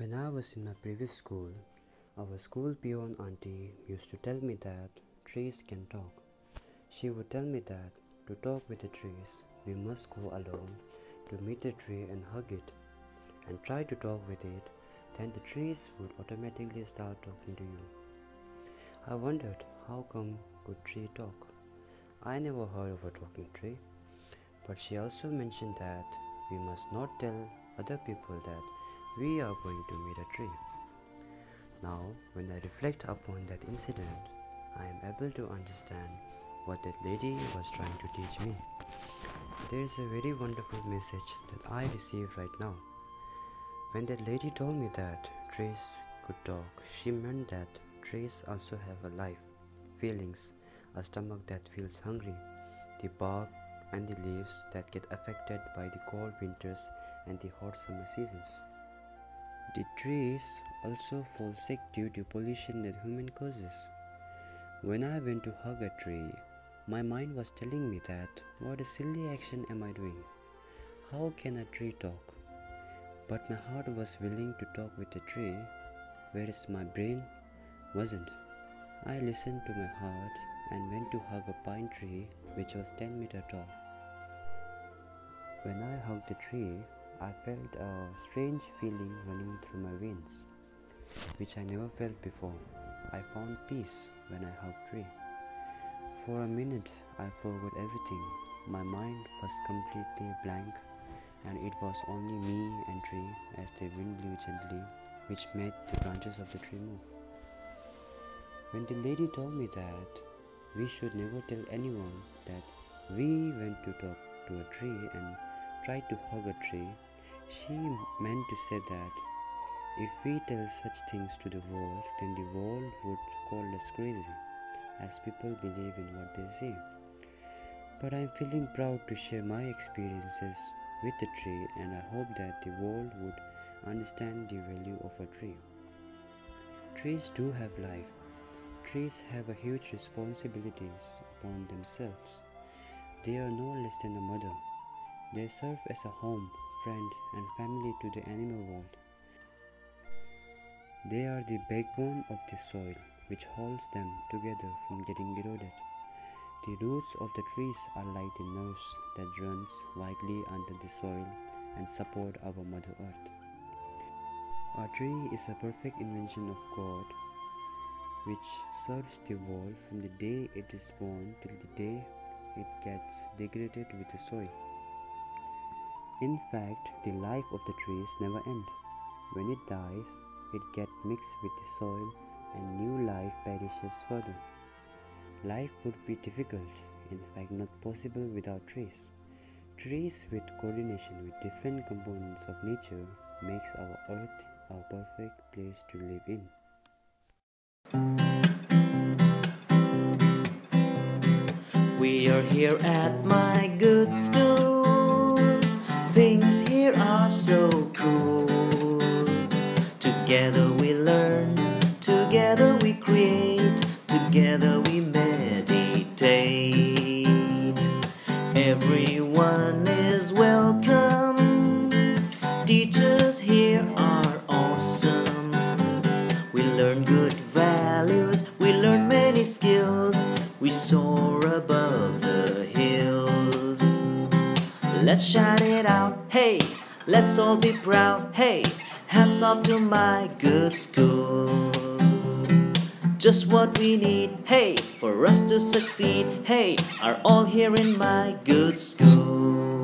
When I was in my previous school, our school peon auntie used to tell me that trees can talk. She would tell me that to talk with the trees, we must go alone to meet the tree and hug it, and try to talk with it, then the trees would automatically start talking to you. I wondered how come could tree talk? I never heard of a talking tree, but she also mentioned that we must not tell other people that we are going to meet a tree. Now, when I reflect upon that incident, I am able to understand what that lady was trying to teach me. There is a very wonderful message that I received right now. When that lady told me that trees could talk, she meant that trees also have a life, feelings, a stomach that feels hungry, the bark and the leaves that get affected by the cold winters and the hot summer seasons. The trees also fall sick due to pollution that human causes. When I went to hug a tree, my mind was telling me that what a silly action am I doing? How can a tree talk? But my heart was willing to talk with the tree, whereas my brain wasn't. I listened to my heart and went to hug a pine tree which was 10 meter tall. When I hugged the tree, I felt a strange feeling running through my veins, which I never felt before. I found peace when I hugged tree. For a minute, I forgot everything. My mind was completely blank, and it was only me and tree as the wind blew gently, which made the branches of the tree move. When the lady told me that we should never tell anyone that we went to talk to a tree and tried to hug a tree, she meant to say that if we tell such things to the world, then the world would call us crazy, as people believe in what they see. But I'm feeling proud to share my experiences with the tree, and I hope that the world would understand the value of a tree. Trees do have life. Trees have a huge responsibilities upon themselves. They are no less than a mother. They serve as a home friend, and family to the animal world. They are the backbone of the soil which holds them together from getting eroded. The roots of the trees are like the nerves that runs widely under the soil and support our Mother Earth. A tree is a perfect invention of God which serves the world from the day it is born till the day it gets degraded with the soil. In fact, the life of the trees never ends. When it dies, it gets mixed with the soil and new life perishes further. Life would be difficult, in fact not possible without trees. Trees with coordination with different components of nature makes our earth a perfect place to live in. We are here at my good we create, together we meditate. Everyone is welcome. Teachers here are awesome. We learn good values, we learn many skills. We soar above the hills. Let's shout it out, hey, let's all be proud, hey, hats off to my good school. Just what we need, hey, for us to succeed, hey, are all here in my good school.